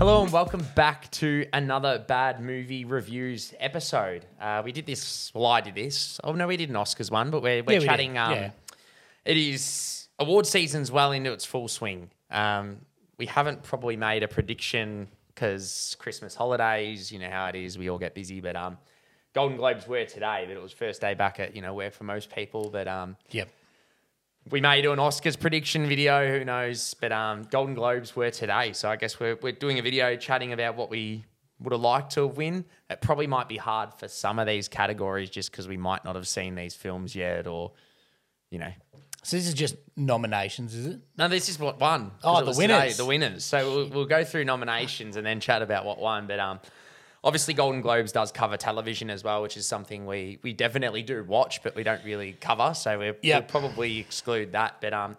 Hello and welcome back to another bad movie reviews episode. Uh, we did this. Well, I did this. Oh no, we did an Oscars one, but we're, we're Yeah, we did, chatting. Um, yeah. It is award season's well into its full swing. Um, we haven't probably made a prediction because Christmas holidays. You know how it is. We all get busy, but um, Golden Globes were today, but it was first day back at you know work for most people. But um, Yep. We may do an Oscars prediction video, who knows? But um, Golden Globes were today, so I guess we're we're doing a video chatting about what we would have liked to have win. It probably might be hard for some of these categories just because we might not have seen these films yet, or you know. So this is just nominations, is it? No, this is what won. Oh, the was today, winners. the winners. So we'll, we'll go through nominations and then chat about what won. But um, obviously, Golden Globes does cover television as well, which is something we we definitely do watch, but we don't really cover. So we're, Yep. we'll probably exclude that. But um,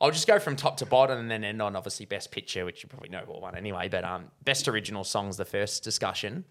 I'll just go from top to bottom and then end on obviously best picture, which you probably know what won anyway. But um, best original song's the first discussion.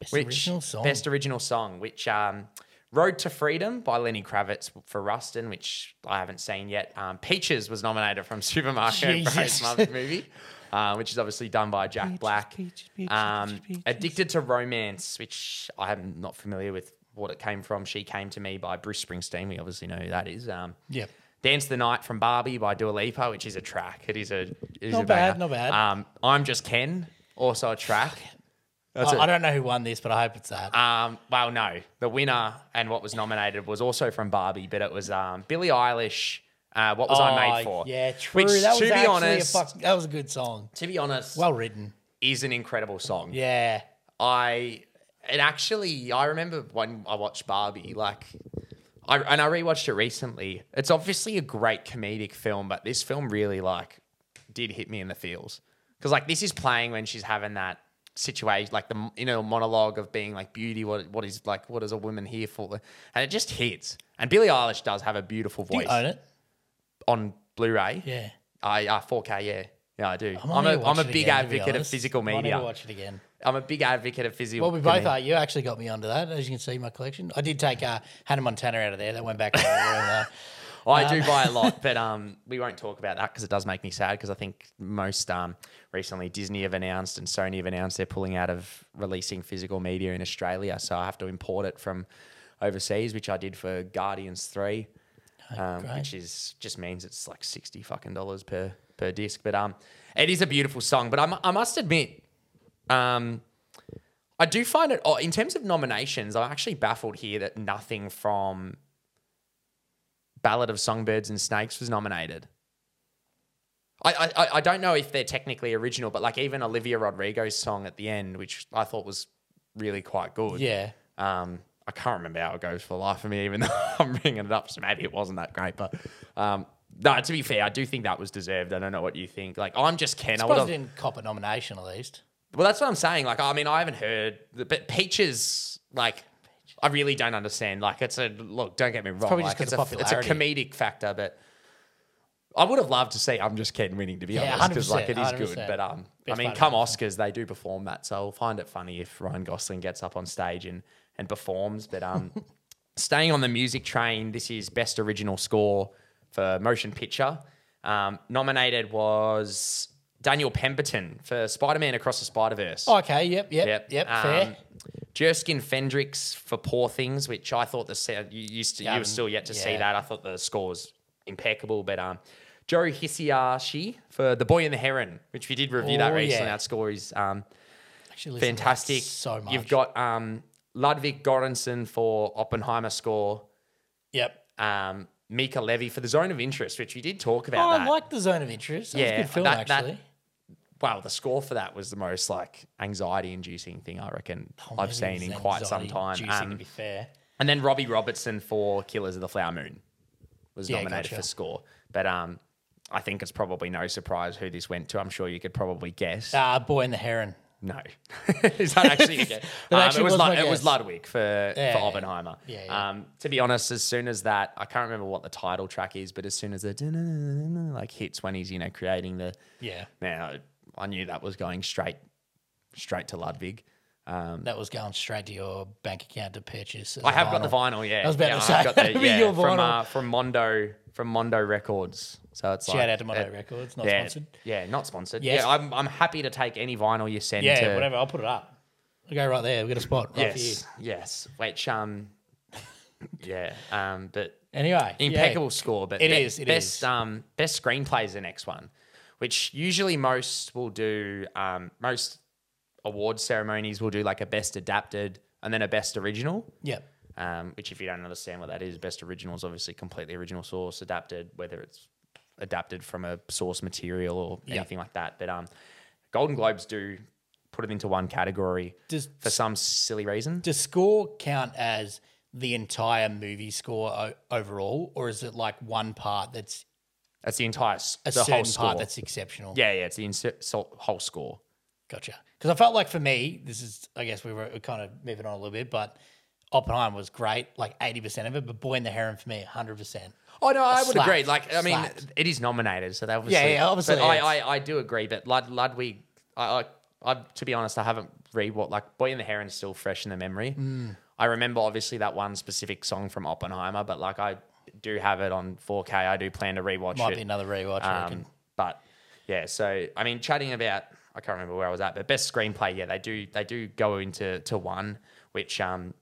Best Which original song. best original song, which um, "Road to Freedom" by Lenny Kravitz for Rustin, which I haven't seen yet. Um, "Peaches" was nominated from Supermarket. Jesus. Movie, uh, which is obviously done by Jack Peaches, Black. peaches, peaches, um, peaches, peaches. "Addicted to Romance," which I am not familiar with what it came from. She came to me by Bruce Springsteen. We obviously know who that is. Um, Yep. Dance the Night from Barbie by Dua Lipa, which is a track. It is a it is Not a bad, not bad. Um, I'm just Ken, also a track. That's I, don't know who won this, but I hope it's that. Um, well, no, the winner and what was nominated was also from Barbie, but it was um, Billie Eilish. Uh, what was I Oh, made for? Yeah, true. Which, that was to be honest, a fuck, that was a good song. to be honest, Well written. is an incredible song. Yeah. I it actually I remember when I watched Barbie, like I and I rewatched it recently. It's obviously a great comedic film, but this film really like did hit me in the feels because like this is playing when she's having that situation, like the you know monologue of being like beauty. What what is like what is a woman here for? And it just hits. And Billie Eilish does have a beautiful Do you voice own it? On Blu-ray. Yeah. I uh, 4K. Yeah, yeah, I do. I might I'm need a watch I'm a it big again, to be advocate of honest. physical I media. watch it again. I'm a big advocate of physical. Well, we both media. are. You actually got me onto that, as you can see my collection. I did take uh, Hannah Montana out of there. That went back to the room. Uh, I do buy a lot, but um, we won't talk about that because it does make me sad. Because I think most um, recently Disney have announced and Sony have announced they're pulling out of releasing physical media in Australia, so I have to import it from overseas, which I did for Guardians Three, um, which is just means it's like sixty fucking dollars per per disc. But um, it is a beautiful song. But I, I must admit, um, I do find it oh, in terms of nominations. I'm actually baffled here that nothing from Ballad of Songbirds and Snakes was nominated. I, I I don't know if they're technically original, but like even Olivia Rodrigo's song at the end, which I thought was really quite good. yeah. Um, I can't remember how it goes for the life of me, even though I'm bringing it up. So maybe it wasn't that great, but um, no. To be fair, I do think that was deserved. I don't know what you think. Like I'm just Ken. I would've- didn't cop a nomination at least. well, that's what I'm saying. Like, I mean, I haven't heard, but Peaches, like, I really don't understand. Like, it's a look. Don't get me wrong. probably just like, 'cause it's, of a, it's a popularity. comedic factor, but I would have loved to see. I'm just Ken winning, to be Yeah, honest, because like 100%, it is good. 100%. But um, I Best mean, part come Oscars, they do perform that, so I'll find it funny if Ryan Gosling gets up on stage and and performs. But um, staying on the music train, this is best original score for motion picture. Um, nominated was Daniel Pemberton for Spider-Man Across the Spider-Verse. Okay, yep, yep, yep, fair. Um, Jerskin Fendrix for Poor Things, which I thought the se- you used to, you were still yet to see that. I thought the score was impeccable, but um, Joe Hisaishi for The Boy and the Heron, which we did review that Oh, recently. yeah. That score is um, Actually, listened to that fantastic. So much. You've got um, Ludwig Göransson for Oppenheimer score, Yep. um, Mica Levi for The Zone of Interest, which we did talk about. Oh. I like the Zone of Interest. That was Yeah, a good film, that- that- actually. Wow, the score for that was the most like anxiety-inducing thing I reckon Oh, I've seen in quite some time. Um, to be fair. And then Robbie Robertson for Killers of the Flower Moon was Yeah, nominated gotcha. for score. But um, I think it's probably no surprise who this went to. I'm sure you could probably guess. Ah, Boy and the Heron. No. Is that actually a guess? That Um, actually it was, was Lu- my it was. Ludwig for, Yeah, for. Oppenheimer. Yeah, yeah. Um, to be honest, as soon as that, I can't remember what the title track is, but as soon as the like hits when he's, you know, creating the Yeah. now, I knew that was going straight straight to Ludwig. That was going straight to your bank account to purchase. I have got the vinyl. vinyl. Yeah, I was about yeah, to I've say, got the, yeah, your from uh, from Mondo from Mondo Records. So it's Shout like, out to Mondo it- Records, not yeah, sponsored. Yeah, not sponsored. Yes. Yeah, I'm I'm happy to take any vinyl you send. Yeah, to, whatever. I'll put it up. I'll go right there. We've got a spot right. Yes, yes. Which um, yeah, um, but Anyway, impeccable score. But It be- is, it best is. um best screenplay is the next one, which usually most will do. Um, most award ceremonies will do like a best adapted and then a best original. Yep. Um, which if you don't understand what that is, best original is obviously completely original source, adapted, whether it's adapted from a source material or Yep. anything like that. But um, Golden Globes do put it into one category Does for some silly reason. does score count as the entire movie score o- overall, or is it like one part that's That's the entire a the whole certain score. part that's exceptional? yeah, yeah, it's the so- whole score. Gotcha. Because I felt like for me, this is, I guess we were kind of moving on a little bit, but Oppenheimer was great, like 80% of it, but Boy in the Heron for me, 100%. Oh no, I would Slapped. agree. Like, I mean, Slapped. it is nominated, so that obviously. yeah, obviously, But I. I, I do agree. But Lud, Ludwig, I, I, I, to be honest, I haven't read what like Boy in the Heron is still fresh in the memory. Mm. I remember obviously that one specific song from Oppenheimer, but like I do have it on 4K. I do plan to rewatch Might it. be another rewatch. Um, but yeah, so I mean, chatting about I can't remember where I was at, but best screenplay, yeah, they do they do go into to one, which um,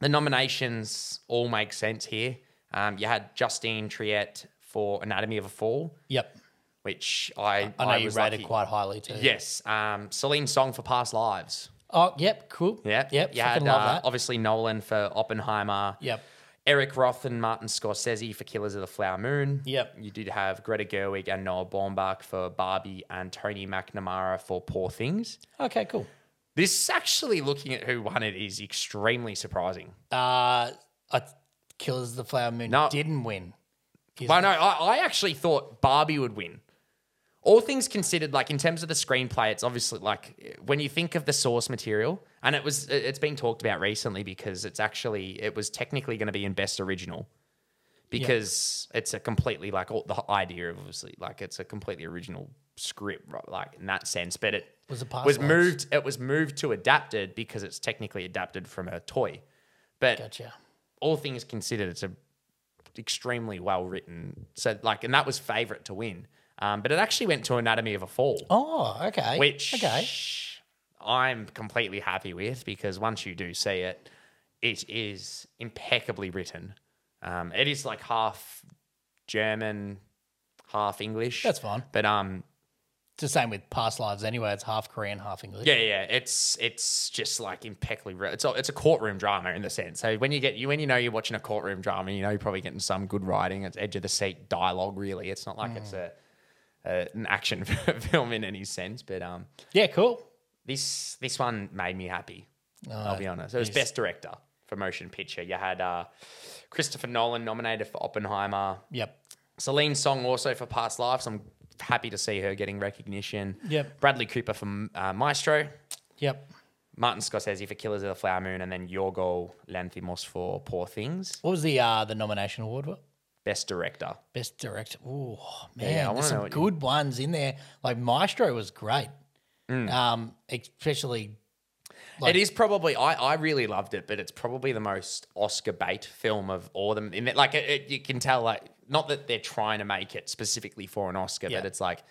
the nominations all make sense here. Um, you had Justine Triet for Anatomy of a Fall, Yep. which I I know you was rated lucky. quite highly too. Yes, um, Celine Song for Past Lives. Oh, yep. Cool. Yeah, Yep. You had love uh, that. obviously Nolan for Oppenheimer. Yep. Eric Roth and Martin Scorsese for Killers of the Flower Moon. Yep. You did have Greta Gerwig and Noah Baumbach for Barbie and Tony McNamara for Poor Things. Okay, cool. This actually, looking at who won it, is extremely surprising. Uh, I, Killers of the Flower Moon No. didn't win. But no, I, I actually thought Barbie would win. All things considered, like in terms of the screenplay, it's obviously like when you think of the source material, and it was it's been talked about recently because it's actually it was technically going to be in best original because it's a completely like all, the idea of obviously like it's a completely original script right, like in that sense, but it Was it was moved it was moved to adapted because it's technically adapted from a toy, but Gotcha. all things considered, it's a extremely well written. So like, and that was favorite to win. Um, but it actually went to Anatomy of a Fall, Oh, okay. which Okay. I'm completely happy with because once you do see it, it is impeccably written. Um, it is like half German, half English. That's fine. But um, It's the same with Past Lives anyway. It's half Korean, half English. Yeah, yeah, it's it's just like impeccably. Re- it's a, it's a courtroom drama in the sense. So when you get you when you know you're watching a courtroom drama, you know you're probably getting some good writing. It's edge of the seat dialogue. Really, it's not like it's a, a an action film in any sense. But um, Yeah, cool. This this one made me happy. Oh, I'll be honest. It was yes. best director for motion picture. You had uh, Christopher Nolan nominated for Oppenheimer. Yep. Celine Song also for Past Lives. I'm happy to see her getting recognition. Yep. Bradley Cooper for uh, Maestro. Yep. Martin Scorsese for Killers of the Flower Moon, and then Yorgo Lanthimos for Poor Things. What was the uh, the nomination award for? Best Director. Best director. Oh man, Yeah, I there's some what you- good ones in there. Like Maestro was great. Mm. Um, especially Like- it is probably I, I really loved it, but it's probably the most Oscar bait film of all of them. In that, like it, it- you can tell, like not that they're trying to make it specifically for an Oscar, Yeah. but it's like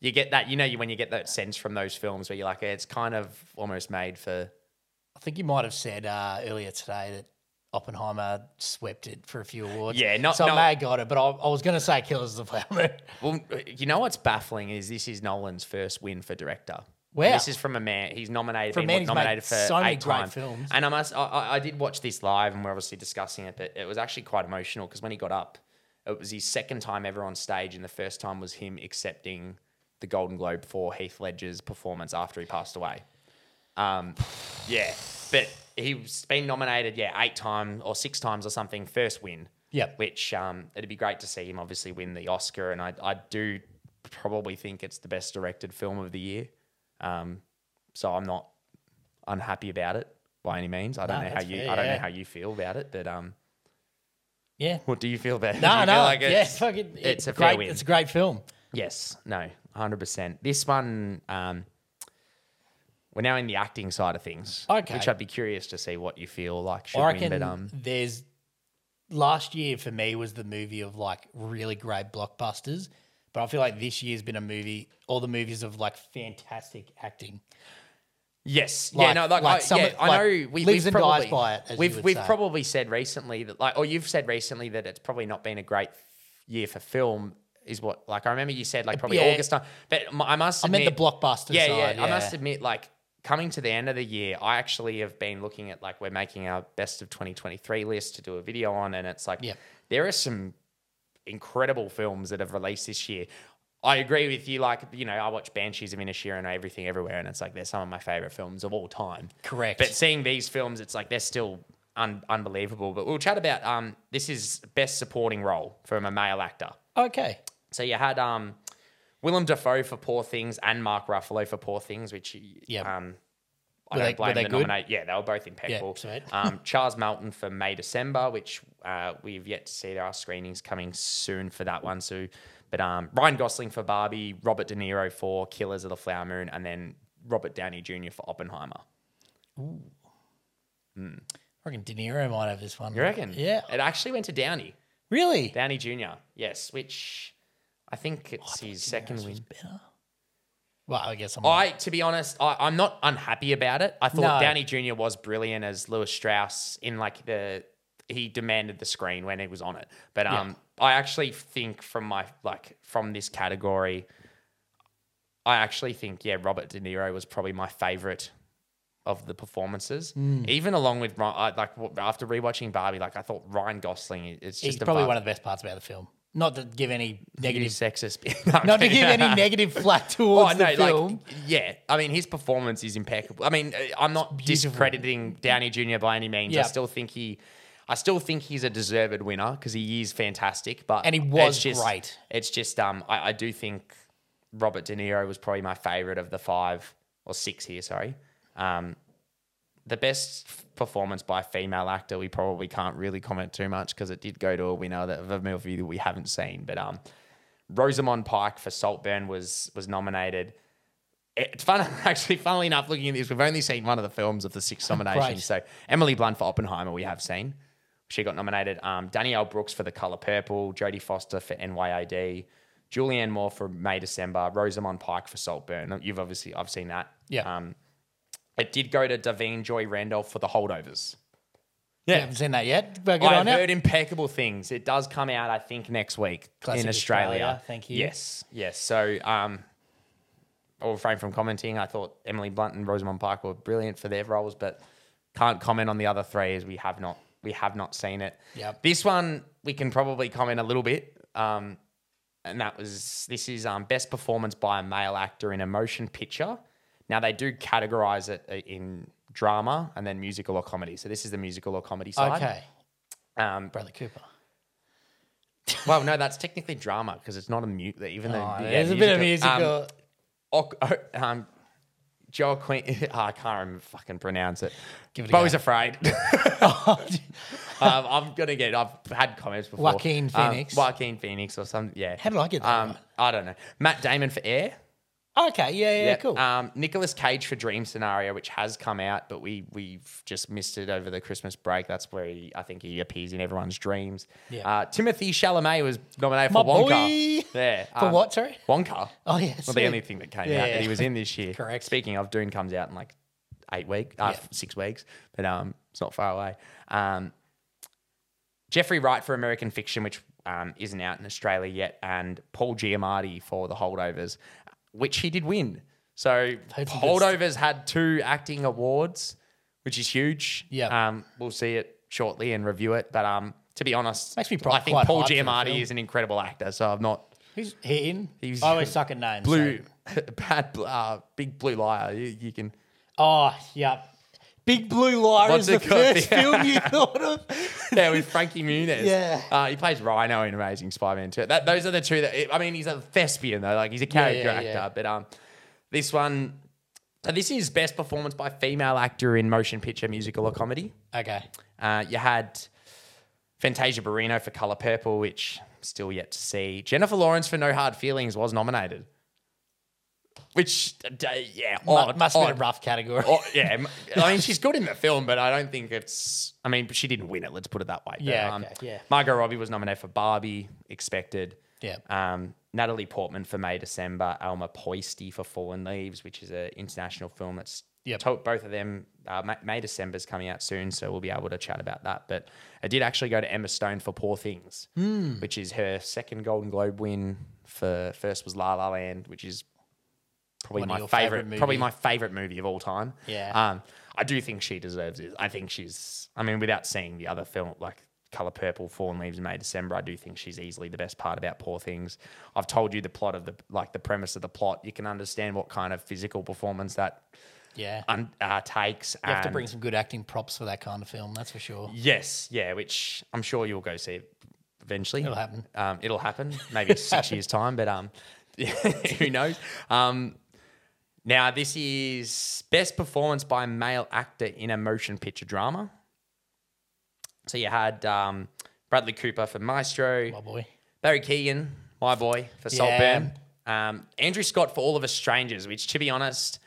you get that you know you when you get that sense from those films where you're like it's kind of almost made for I think you might have said uh, earlier today that Oppenheimer swept it for a few awards. Yeah, not- so no- I may have got it, but I, I was going to say Killers of the Flower Moon. Well, you know what's baffling is this is Nolan's first win for director. Wow. This is from a man. He's nominated. For a man who's nominated made for so many great times. films. And I must. I- I, I did watch this live, and we're obviously discussing it, but it was actually quite emotional because when he got up, it was his second time ever on stage, and the first time was him accepting the Golden Globe for Heath Ledger's performance after he passed away. Um, yeah, but he's been nominated, yeah, eight times or six times or something. First win. Yep. Which um, it'd be great to see him obviously win the Oscar, and I I do probably think it's the best directed film of the year. Um, so I'm not unhappy about it by any means. I don't No, know how you fair, I don't yeah. know how you feel about it, but um, Yeah. what do you feel about it? No, you no. like yeah, it's- fucking, it's a great. win. It's a great film. Yes, no, hundred percent. This one, um, we're now in the acting side of things. Okay. Which I'd be curious to see what you feel like should I win. reckon But um, there's last year for me was the movie of like really great blockbusters, but I feel like this year's been a movie. All the movies of like fantastic acting. yes, yeah, Like- no, like, like I, some yeah, I like, know we, lives we've and dies probably by it, as you we've would we've say. probably said recently that like, or you've said recently that it's probably not been a great year for film. Is what like I remember you said like probably Yeah. August time, but m- I must I admit meant the blockbuster yeah, side. yeah, I must admit, like coming to the end of the year, I actually have been looking at like we're making our best of 2023 list to do a video on, and it's like yeah. there are some incredible films that have released this year. I agree with you. Like you know, I watch Banshees of Inisherin and Everything Everywhere, and it's like they're some of my favorite films of all time. Correct. But seeing these films, it's like they're still un- unbelievable. But we'll chat about um this is best supporting role from a male actor. okay. So you had um, Willem Dafoe for Poor Things and Mark Ruffalo for Poor Things, which yeah. um, I Were don't they- blame the good? nominate. Yeah, they were both impeccable. sweet. um, Charles Melton for May December, which uh, we've yet to see. There are screenings coming soon for that one. So, but um, Ryan Gosling for Barbie, Robert De Niro for Killers of the Flower Moon, and then Robert Downey Jr. for Oppenheimer. Ooh. I reckon De Niro might have this one. You reckon? Yeah. It actually went to Downey, Really? Downey Jr. Yes, which I think it's his second win. better. Well, I guess I'm. I, to be honest, I, I'm not unhappy about it. I thought No. Downey Jr. was brilliant as Lewis Strauss in like the he demanded the screen when he was on it. But um, I actually think from my like from this category, I actually think yeah, Robert De Niro was probably my favorite of the performances. Hmm. Even along with I, like w- after rewatching Barbie, like I thought Ryan Gosling is just he's probably above- one of the best parts about the film. Not to give any negative sexist. not to give any negative flack towards the film. Like, yeah, I mean, his performance is impeccable. I mean, uh, I'm not beautiful. discrediting Downey Jr. by any means. I Yeah. still think he, I still think he's a deserved winner because he is fantastic. But And he it's was just, great. It's just, um, I, I do think Robert De Niro was probably my favorite of the five or six here. Sorry, um, the best performance by a female actor, we probably can't really comment too much because it did go to a winner that, of a movie that we haven't seen. But um, Rosamund Pike for Saltburn was was nominated. It's fun, actually. Funnily enough, looking at this, we've only seen one of the films of the six nominations. Great. So Emily Blunt for Oppenheimer, we have seen. She got nominated. Um, Danielle Brooks for The Color Purple, Jodie Foster for NYAD, Julianne Moore for May December, Rosamund Pike for Saltburn. You've obviously I've seen that. Yeah. Um, it did go to Da'Vine Joy Randolph for The Holdovers. Yeah. You haven't seen that yet. But good I've on you. heard impeccable things. It does come out, I think, next week Classic in Australia. Australia, thank you. Yes, yes. So, um, I'll refrain from commenting. I thought Emily Blunt and Rosamund Pike were brilliant for their roles, but can't comment on the other three as we have not we have not seen it. Yep. This one we can probably comment a little bit. Um, and that was this is um, best performance by a male actor in a motion picture. Now they do categorize it uh, in drama and then musical or comedy. So this is the musical or comedy side. Okay. Um, Bradley Cooper. well, no, that's technically drama because it's not a mute. Even though Oh, yeah, there's a bit of Um, musical. Oc- oh, um, Joel Queen. oh, I can't remember fucking pronounce it. Give it go. afraid. um, I'm gonna get. I've had comments before. Joaquin Um, Phoenix. Joaquin Phoenix or something. Yeah. How did I get that Um, right? I don't know. Matt Damon for Air. Okay. Yeah. Yeah. Yeah, Cool. Um, Nicolas Cage for Dream Scenario, which has come out, but we we've just missed it over the Christmas break. That's where he, I think he appears in everyone's dreams. Yeah. Uh, Timothée Chalamet was nominated My for Wonka. boy. Yeah. For um, what? Sorry. Wonka. Oh yeah. Well, the only thing that came Yeah, out that he was in this year. Correct. Speaking of, Dune comes out in like eight weeks, uh, Yeah. six weeks, but um, it's not far away. Um, Jeffrey Wright for American Fiction, which um, isn't out in Australia yet, and Paul Giamatti for The Holdovers, which he did win. So good Holdovers had two acting awards, which is huge. Yeah. Um, we'll see it shortly and review it. But um, to be honest, Makes me pro- I think quite Paul hyped for the Giamatti film. is an incredible actor. So I'm not Who's he in? He's- I always suck at names. blue, so- bad, bl- uh, big blue liar. You, you can. Oh yeah. Big Blue Liar What's is the first Yeah. film you thought of. Yeah, with Frankie Muniz. Yeah. uh, he plays Rhino in Amazing Spider-Man 2. That those are the two that. I mean, he's a thespian though. Like he's a character yeah, actor. yeah. But um, this one. So this is best performance by female actor in motion picture, musical, or comedy. Okay. Uh, you had Fantasia Barrino for Color Purple, which still yet to see. Jennifer Lawrence for No Hard Feelings was nominated. Which uh, yeah, odd, must odd. a rough category. Oh, yeah, I mean she's good in the film, but I don't think it's. I mean, she didn't win it. Let's put it that way. But, Yeah, um, okay, yeah. Margot Robbie was nominated for Barbie. Expected. Yeah. Um, Natalie Portman for May December. Alma Pöysti for Fallen Leaves, which is an international film that's. To- both of them. Uh, May, December's coming out soon, so we'll be able to chat about that. But I did actually go to Emma Stone for Poor Things, Hmm. which is her second Golden Globe win. For first was La La Land, which is probably my favorite, favourite probably movie. my favorite movie of all time. Yeah. Um, I do think she deserves it. I think she's. I mean, without seeing the other film like Color Purple, Fallen Leaves, May December, I do think she's easily the best part about Poor Things. I've told you the plot of the like the premise of the plot. You can understand what kind of physical performance that yeah. un, uh, takes. You have to bring some good acting props for that kind of film, that's for sure. Yes, yeah, which I'm sure you'll go see eventually. It'll happen. Um, it'll happen, maybe six years time, but um, who knows? Um, now this is best performance by a male actor in a motion picture drama. So you had um, Bradley Cooper for Maestro, My boy. Barry Keoghan, my boy, for Yeah. Saltburn, um, Andrew Scott for All of Us Strangers, which to be honest,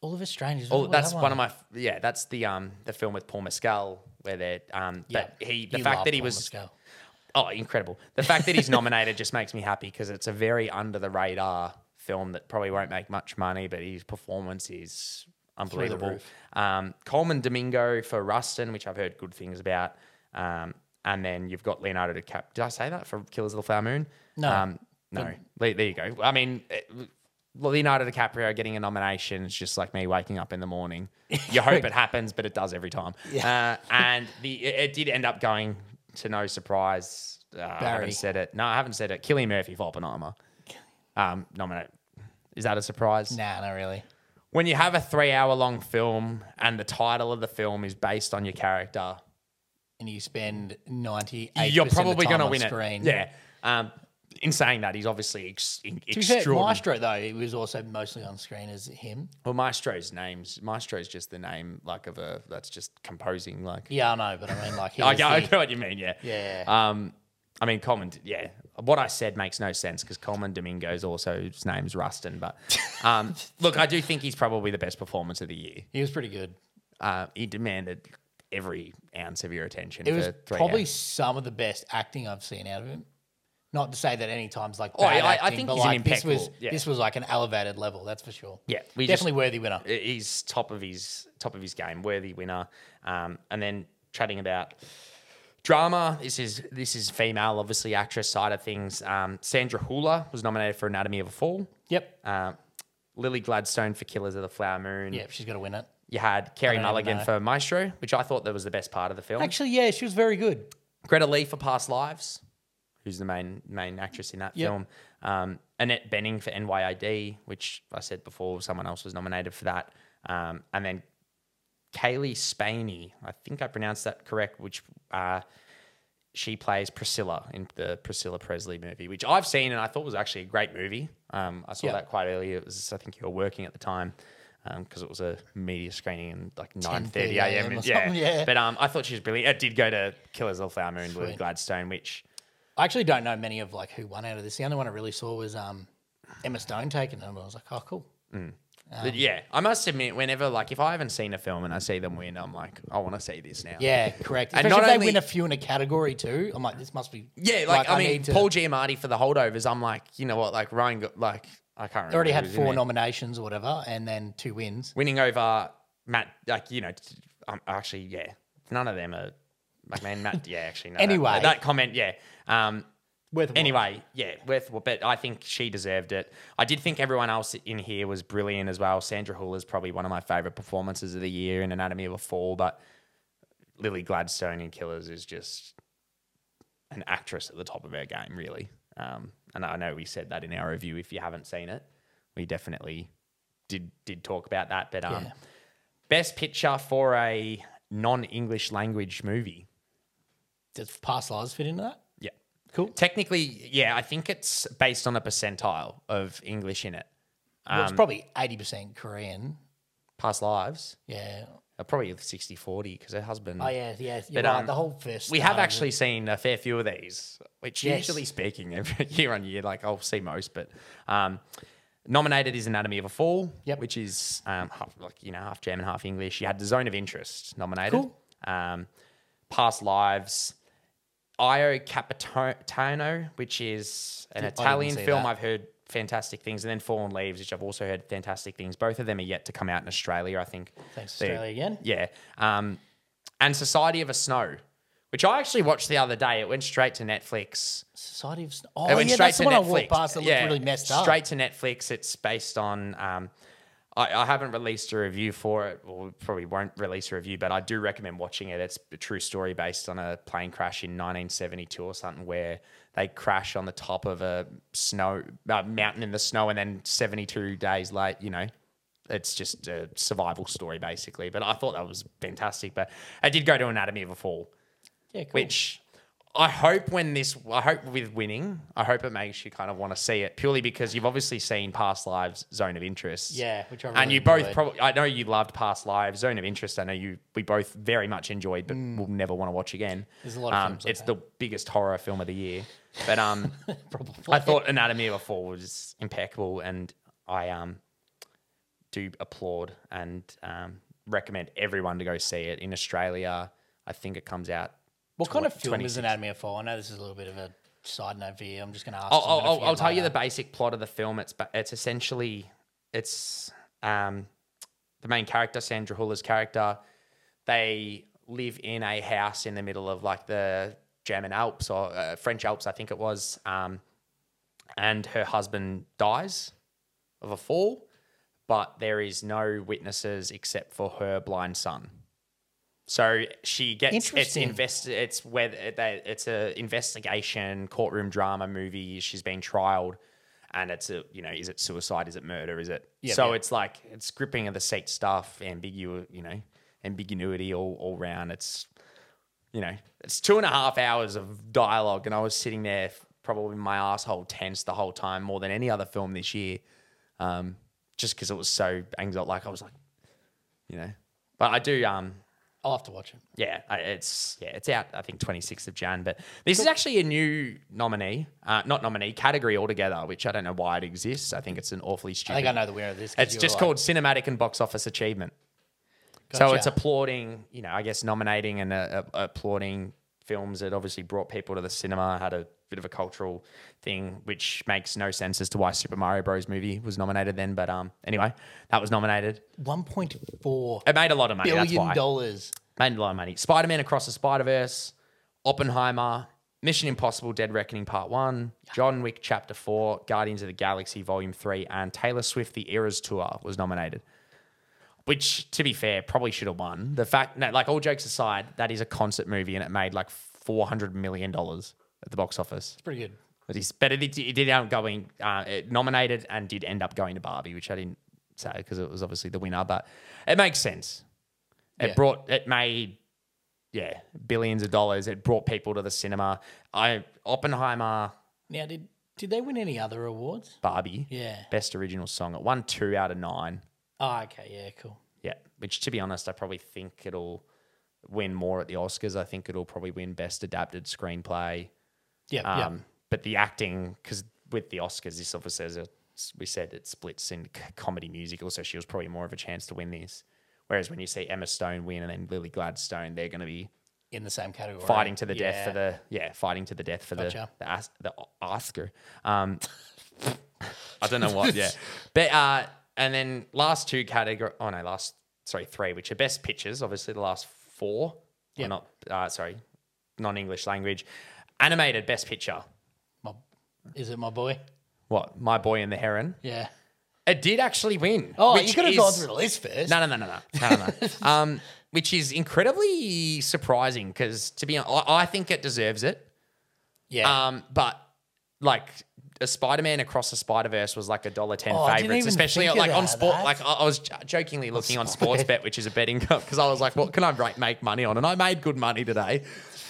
All of Us Strangers. Oh, that's that one of my yeah. That's the um the film with Paul Mescal where they're um. Yeah. But he the fact that he Paul was Mescal. oh incredible. The fact that he's nominated just makes me happy because it's a very under the radar film that probably won't make much money, but his performance is unbelievable. Um, Colman Domingo for Rustin, which I've heard good things about. Um, and then you've got Leonardo DiCaprio. Did I say that for Killers of the Flower Moon? No. Um, no. Le- there you go. I mean, eh, Leonardo DiCaprio getting a nomination is just like me waking up in the morning. You hope it happens, but it does every time. Uh, and the it, it did end up going to no surprise. Uh, I Barry. haven't said it. No, I haven't said it. Cillian Murphy for Oppenheimer. Um, nominate. Is that a surprise? Nah, not really. When you have a three-hour-long film and the title of the film is based on your character, And you spend 98 you're probably going to win screen. it. Yeah. Um, in saying that, he's obviously ex- fair, extraordinary. Maestro, though, it was also mostly on screen as him. Well, Maestro's names. Maestro's just the name, like of a that's just composing. Like, Yeah, I know, but I mean, like, I, I know what you mean. Yeah, Yeah. Um, I mean Coleman. Yeah, what I said makes no sense because Colman Domingo's also his name's Rustin. But um, look, I do think he's probably the best performance of the year. he was pretty good. Uh, he demanded every ounce of your attention. It was three probably hours. some of the best acting I've seen out of him. Not to say that any time's like Oh, bad I- I think but like this was yeah. this was like an elevated level, that's for sure. Yeah, we just- definitely worthy winner. he's top of his top of his game, worthy winner. Um, and then chatting about drama. This is this is female, obviously actress side of things. Um, Sandra Hüller was nominated for Anatomy of a Fall. Yep. Um, Lily Gladstone for Killers of the Flower Moon. Yep, she's got to win it. You had Kerry don't even Mulligan know. for Maestro, which I thought that was the best part of the film. Actually, yeah, she was very good. Greta Lee for Past Lives, who's the main main actress in that Yep. film. Um, Annette Bening for NYAD, which I said before, someone else was nominated for that. Um, and then Cailee Spaeny, I think I pronounced that correct, which uh, she plays Priscilla in the Priscilla Presley movie, which I've seen and I thought was actually a great movie. Um, I saw Yeah. that quite early. It was, I think you were working at the time. Because it was a media screening and like 9.30 a.m. Yeah, yeah. But um, I thought she was brilliant. It did go to Killers of the Flower Moon with. Gladstone, which I actually don't know many of like who won out of this. The only one I really saw was um, Emma Stone taking it, and I was like, oh, cool. But yeah, I must admit, whenever like if I haven't seen a film and I see them win, I'm like, I want to see this now. Yeah, correct. And Especially not if they only- win a few in a category too. I'm like, this must be. yeah. Like, I, mean, need to- Paul Giamatti for the holdovers. I'm like, you know what? Like Ryan, got, like I can't. Remember They already had in four there. nominations or whatever, and then two wins. winning over Matt. Like you know, t- um, actually, yeah, none of them are. Like man, Matt. Yeah, actually, no. that- Anyway. that, comment, yeah. Um, Worth a. Anyway, yeah, worth. But I think she deserved it. I did think everyone else in here was brilliant as well. Sandra Hull is probably one of my favorite performances of the year in Anatomy of a Fall, but Lily Gladstone in Killers is just an actress at the top of her game, really. Um, and I know we said that in our review. If you haven't seen it, we definitely did did talk about that. But um, Yeah. best picture for a non-English language movie. Does Past Lives fit into that? Cool. Technically, yeah, I think it's based on a percentile of English in it. Well, Um, it's probably eighty percent Korean. Past lives, Yeah. uh, probably 60 40 because her husband. Oh yeah, yeah. But, right. um, the whole first. We have start of it. actually seen a fair few of these, which Yes. usually speaking, every year on year, like I'll see most, but um, Nominated is Anatomy of a Fall, Yep. which is um, half, like you know half German, half English. You had The Zone of Interest nominated. Cool. Um, Past Lives, Io Capitano, which is an Italian film. that. I've heard fantastic things, and then Fallen Leaves, which I've also heard fantastic things. Both of them are yet to come out in Australia. I think. Thanks, They're- Australia again. Yeah. Um, and Society of a Snow, which I actually watched the other day. It went straight to Netflix. Society of Snow. Oh, It went yeah, straight that's to the one I walked past that looked Yeah, really messed up. Straight to Netflix. It's based on. Um, I, I haven't released a review for it, or probably won't release a review, but I do recommend watching it. It's a true story based on a plane crash in 1972 or something, where they crash on the top of a snow uh, mountain in the snow, and then 72 days late, you know, it's just a survival story basically. But I thought that was fantastic. But I did go to Anatomy of a Fall Yeah, cool. which I hope when this, I hope with winning, I hope it makes you kind of want to see it purely because you've obviously seen Past Lives Zone of Interest. Yeah, which I and really you both probably, I know you loved Past Lives Zone of Interest. I know you, we both very much enjoyed, but we'll never want to watch again. Mm. There's a lot of um, films like It's the biggest horror film of the year, but um, Probably. I thought Anatomy of a Fall was impeccable, and I um do applaud and um, recommend everyone to go see it in Australia. I think it comes out. What kind of film is 26 Anatomy of Fall? I know this is a little bit of a side note for you. I'm just going to ask. I'll, I'll, I'll, I'll tell you the basic plot of the film. It's it's essentially it's um, the main character Sandra Huller's character. They live in a house in the middle of like the German Alps or uh, French Alps, I think it was. Um, and her husband dies of a fall, but there is no witnesses except for her blind son. So she gets it's invest it's whether they, it's a investigation courtroom drama movie. She's been trialed, and it's a you know is it suicide? Is it murder? Is it Yep, so yep. it's like it's gripping of the seat stuff, ambiguous you know ambiguity all all round. It's you know it's two and a half hours of dialogue, and I was sitting there probably my asshole tense the whole time more than any other film this year, um, just because it was so anxiety. Like I was like, you know, but I do um I'll have to watch it. yeah, it's yeah, it's out. I think twenty sixth of Jan. But this is actually a new nominee, uh, not nominee category altogether, which I don't know why it exists. I think it's an awfully stupid. I think I know the winner of this. it's just like, called cinematic and box office achievement. So it's applauding, you know, I guess nominating and uh, uh, applauding films that obviously brought people to the cinema, had a bit of a cultural thing, which makes no sense as to why Super Mario Bros. movie was nominated then. But um, anyway, that was nominated. 1.4 It made a lot of money. that's billion why. dollars. Made a lot of money. Spider Man Across the Spider Verse, Oppenheimer, Mission Impossible Dead Reckoning Part 1, John Wick Chapter 4, Guardians of the Galaxy Volume 3, and Taylor Swift The Eras Tour was nominated. Which, to be fair, probably should have won. The fact, no, like all jokes aside, that is a concert movie and it made like $400 million at the box office. It's pretty good. But he's better. It it did end up going uh, it nominated and did end up going to Barbie, which I didn't say because it was obviously the winner. But it makes sense. It Yeah. brought it made yeah billions of dollars. It brought people to the cinema. I Oppenheimer, Now, did did they win any other awards? Barbie, Yeah. best original song. It won two out of nine. Oh, okay. Yeah, cool. Yeah, which to be honest, I probably think it'll win more at the Oscars. I think it'll probably win best adapted screenplay. Yeah, Um, yeah. But the acting, because with the Oscars, this obviously is a, we said it splits in comedy musical, so she was probably more of a chance to win this. Whereas when you see Emma Stone win and then Lily Gladstone, they're going to be In the same category. fighting to the death Yeah. for the yeah, fighting to the death for Gotcha. the the, the Oscar. Um, I don't know what. Yeah, but uh, and then last two category. Oh no, last sorry three, which are best pictures. Obviously, the last four. Yeah. Not uh, sorry, non English language. Animated best picture. My, is it my boy? What? My Boy and the Heron. Yeah. It did actually win. Oh, you could have is- gone through the list first. No, no, no, no, no, no, no. no. um, which is incredibly surprising because to be honest, I, I think it deserves it. Yeah. Um, but like a Spider-Man across the Spider-Verse was like a dollar ten Oh, I didn't favorites, even especially think of like on that. sport. That's- Like I, I was j- jokingly looking on Sportsbet, which is a betting because I was like, what can I make money on? And I made good money today.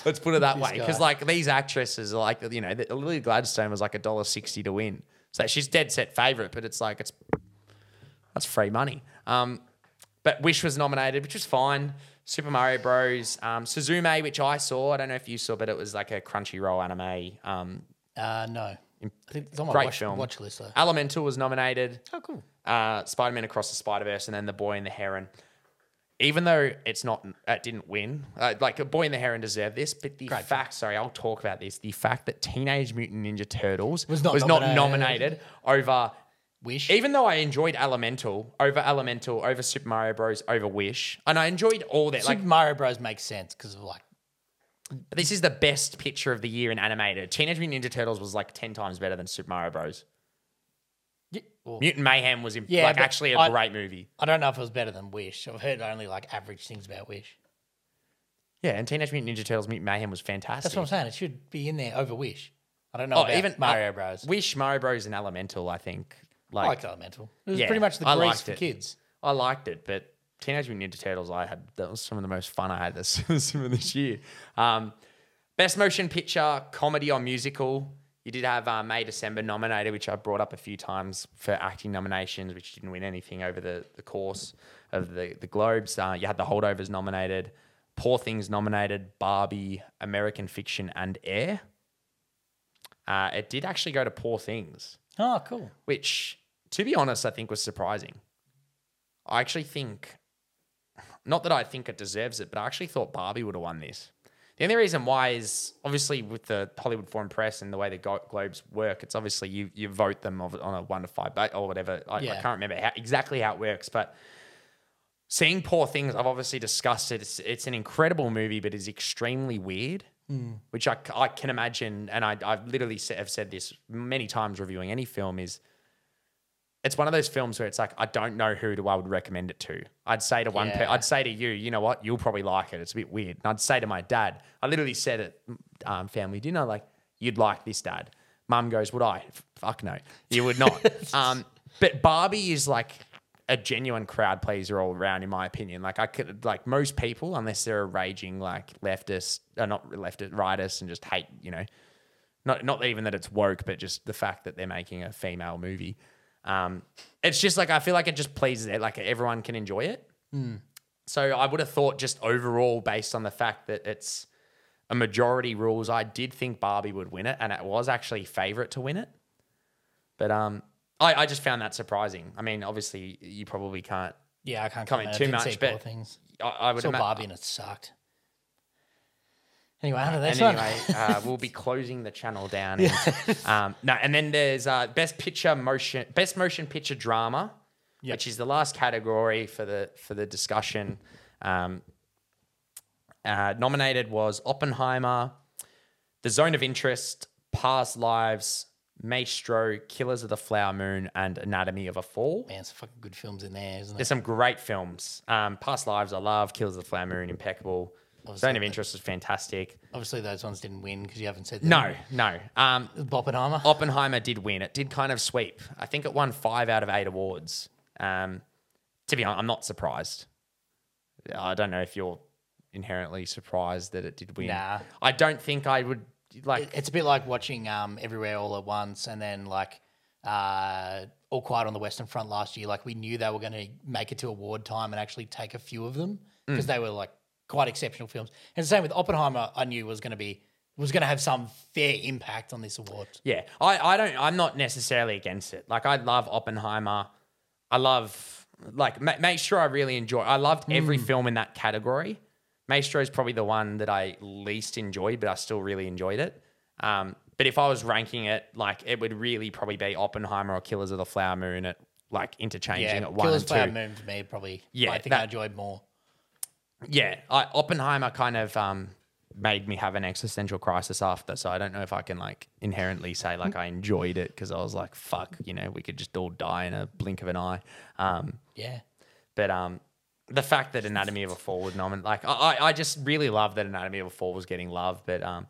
Let's put it that way. Because like these actresses are like, you know, the, Lily Gladstone was like a dollar sixty to win, so she's dead set favorite. But it's like it's that's free money. Um, but Wish was nominated, which was fine. Super Mario Bros. Um, Suzume, which I saw. I don't know if you saw, but it was like a Crunchyroll anime. Um, uh, no. I think it's on my Great watch, film. watch list though. Elemental was nominated. Oh, cool. uh, Spider Man Across the Spider Verse, and then The Boy and the Heron. Even though it's not, it didn't win. Uh, like a Boy and the Heron deserved this, but the Great fact, sorry, I'll talk about this. The fact that Teenage Mutant Ninja Turtles Was not nominated. nominated. over, Wish. even though I enjoyed Elemental over Elemental over Super Mario Bros over Wish, and I enjoyed all that. Super Like Mario Bros makes sense because of like this is the best picture of the year in animated. Teenage Mutant Ninja Turtles was like ten times better than Super Mario Bros. well, Mutant Mayhem was in, Yeah, like but actually a I- great movie. I don't know if it was better than Wish. I've heard only like average things about Wish. Yeah, and Teenage Mutant Ninja Turtles Mutant Mayhem was fantastic. That's what I'm saying. It should be in there over Wish. I don't know Oh, about even Mario uh, Bros. Wish, Mario Bros, and Elemental. I think. I Like, liked Elemental. It was yeah, pretty much the I grease liked for it. kids. I liked it, but Teenage Mutant Ninja Turtles, I had that was some of the most fun I had this some of this year. Um, best motion picture, comedy or musical. You did have uh, May December nominated, which I brought up a few times for acting nominations, which didn't win anything over the, the course of the the Globes. Uh, you had the Holdovers nominated, Poor Things nominated, Barbie, American Fiction, and Air. Uh, it did actually go to Poor Things Oh, cool. which, to be honest, I think was surprising. I actually think, not that I think it deserves it, but I actually thought Barbie would have won this. The only reason why is obviously with the Hollywood Foreign Press and the way the Globes work, it's obviously you you vote them on a one to five or whatever. I, I can't remember how, exactly how it works, but seeing Poor Things, I've obviously discussed it. It's, it's an incredible movie, but it's extremely weird, hmm. which I, I can imagine. And I, I've literally have said this many times reviewing any film is it's one of those films where it's like, I don't know who to, I would recommend it to. I'd say to one, per- Yeah. I'd say to you, you know what, you'll probably like it. It's a bit weird. And I'd say to my dad, I literally said at um, family dinner, like, you'd like this, dad. Mum goes, would I? Fuck no, you would not. um, but Barbie is like a genuine crowd pleaser all around, in my opinion. Like I could, like most people, unless they're a raging like leftist, or not leftist, rightist, and just hate, you know, not not even that it's woke, but just the fact that they're making a female movie. Um, it's just like I feel like it just pleases it, like everyone can enjoy it. So I would have thought just overall, based on the fact that it's a majority rules, I did think Barbie would win it, and it was actually favorite to win it. But um, I, I just found that surprising. I mean, obviously you probably can't. Yeah, I can't Comment too much, but things. I, I would ima- Barbie and it sucked. Anyway, I don't know. And That's one. uh, we'll be closing the channel down. And, um, no, and then there's uh, best picture motion, best motion picture drama, Yep. which is the last category for the for the discussion. Um, uh, nominated was Oppenheimer, The Zone of Interest, Past Lives, Maestro, Killers of the Flower Moon, and Anatomy of a Fall. Man, some fucking good films in there, isn't There's some great films. Um, Past Lives, I love. Killers of the Flower Moon, impeccable. Zone of Interest is fantastic. Obviously, those ones didn't win because you haven't said them. No, no. Um, Oppenheimer. Oppenheimer did win. It did kind of sweep. I think it won five out of eight awards. Um, to be honest, I'm not surprised. I don't know if you're inherently surprised that it did win. Nah. I don't think I would like. It- it's a bit like watching um, Everywhere All at Once and then like uh, All Quiet on the Western Front last year. Like we knew they were going to make it to award time and actually take a few of them Mm. because they were like quite exceptional films. And the same with Oppenheimer. I knew was going to be was going to have some fair impact on this award. Yeah, I, I don't. I'm not necessarily against it. Like I love Oppenheimer. I love like Ma- sure I really enjoy. I loved every film in that category. Maestro is probably the one that I least enjoyed, but I still really enjoyed it. Um, but if I was ranking it, like it would really probably be Oppenheimer or Killers of the Flower Moon at like interchanging Yeah, at one Killers and Flower. Moon for me probably. Yeah, I think that- I enjoyed more. Yeah, I, Oppenheimer kind of um, made me have an existential crisis after. So I don't know if I can like inherently say like I enjoyed it because I was like, fuck, you know, we could just all die in a blink of an eye. Um, Yeah, but um, the fact that Anatomy of a Fall was nominated, like I, I I just really love that Anatomy of a Fall was getting love. But um,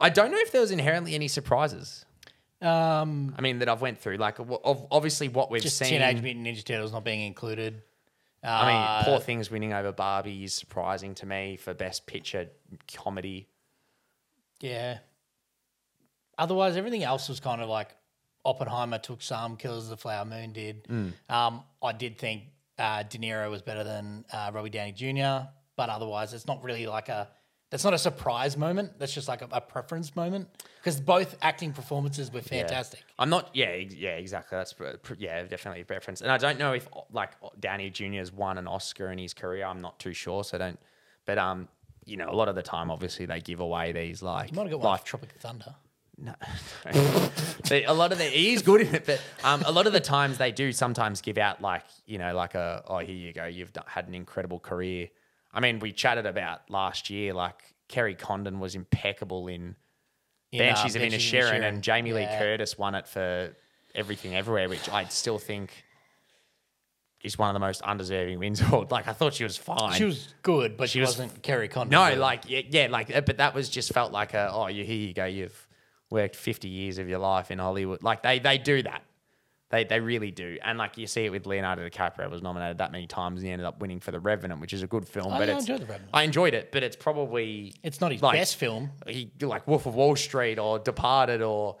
I don't know if there was inherently any surprises. um, I mean, that I've went through. Like, of- obviously, what we've just seen. Teenage Mutant Ninja Turtles not being included. I mean, Uh, Poor Things winning over Barbie is surprising to me for Best Picture comedy. Yeah. Otherwise, everything else was kind of like Oppenheimer took some, Killers of the Flower Moon did. Um, I did think uh, De Niro was better than uh, Robbie Downey Jr., but otherwise, it's not really like a That's not a surprise moment. That's just like a, a preference moment because both acting performances were Yeah. fantastic. I'm not. Yeah, ex- yeah, exactly. That's pr- pr- yeah, definitely a preference. And I don't know if like Danny Jr. has won an Oscar in his career. I'm not too sure. So don't. But um, you know, a lot of the time, obviously, they give away these like You might have got one life for Tropic Thunder. No. They- a lot of the he is good in it, but um, a lot of the times they do sometimes give out like you know like a oh here you go you've done, had an incredible career. I mean we chatted about last year like Kerry Condon was impeccable in In, Banshees uh, of Banshees Inisherin and Jamie Lee Curtis won it for Everything Everywhere, which I still think is one of the most undeserving wins. like I thought she was fine. She was good, but she, was- wasn't Kerry Condon. No, like yeah, yeah, like uh, but that was just felt like a oh, you here you go, you've worked fifty years of your life in Hollywood. Like they they do that. They they really do. And like you see it with Leonardo DiCaprio was nominated that many times and he ended up winning for The Revenant, which is a good film. Oh, but I it's enjoyed The Revenant. I enjoyed it, but it's probably it's not his like- best film. he like Wolf of Wall Street or Departed or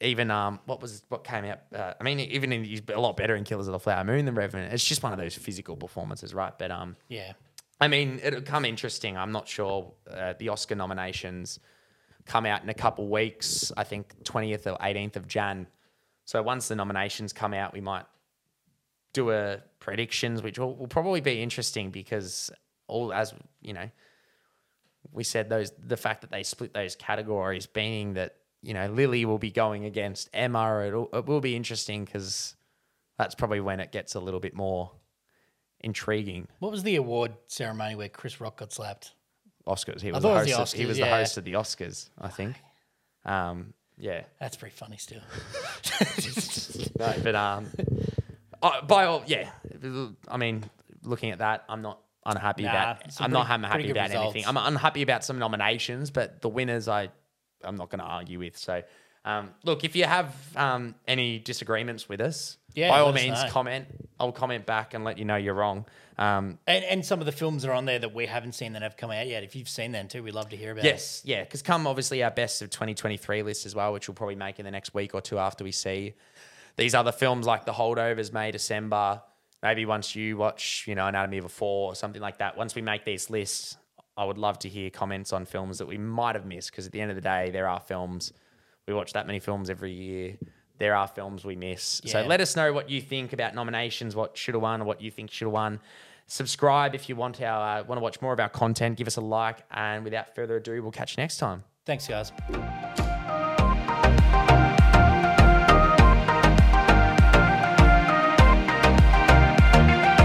even um what was what came out. Uh, I mean, even in, he's a lot better in Killers of the Flower Moon than Revenant. It's just one of those physical performances, right? But um, Yeah. I mean, it'll come interesting. I'm not sure. Uh, the Oscar nominations come out in a couple weeks. I think 20th or 18th of Jan. So once the nominations come out, we might do a predictions, which will, will probably be interesting because all as you know, we said those the fact that they split those categories, being that you know Lily will be going against Emma. It'll, it will be interesting because that's probably when it gets a little bit more intriguing. What was the award ceremony where Chris Rock got slapped? Oscars. He was, the, it was host the of, he Oscars, was the host of the Oscars, I think. Um, yeah. That's pretty funny still. No, but um, uh, by all, yeah. I mean, looking at that, I'm not unhappy Nah, about. some I'm not pretty- unhappy pretty good about anything. I'm unhappy about some nominations, but the winners, I, I'm not going to argue with. So, um, look, if you have um, any disagreements with us, Yeah, by all means, know. comment. I'll comment back and let you know you're wrong. Um, And, and some of the films are on there that we haven't seen that have come out yet. If you've seen them too, we'd love to hear about it. Yes, yeah, because come obviously our best of 2023 list as well, which we'll probably make in the next week or two after we see these other films like The Holdovers, May, December. Maybe once you watch, you know, Anatomy of a Fall or something like that. Once we make these lists, I would love to hear comments on films that we might have missed because at the end of the day, there are films. We watch that many films every year. There are films we miss. So let us know what you think about nominations, what should have won, or what you think should have won. Subscribe if you want our uh, want to watch more of our content. Give us a like, and without further ado, we'll catch you next time. Thanks, guys.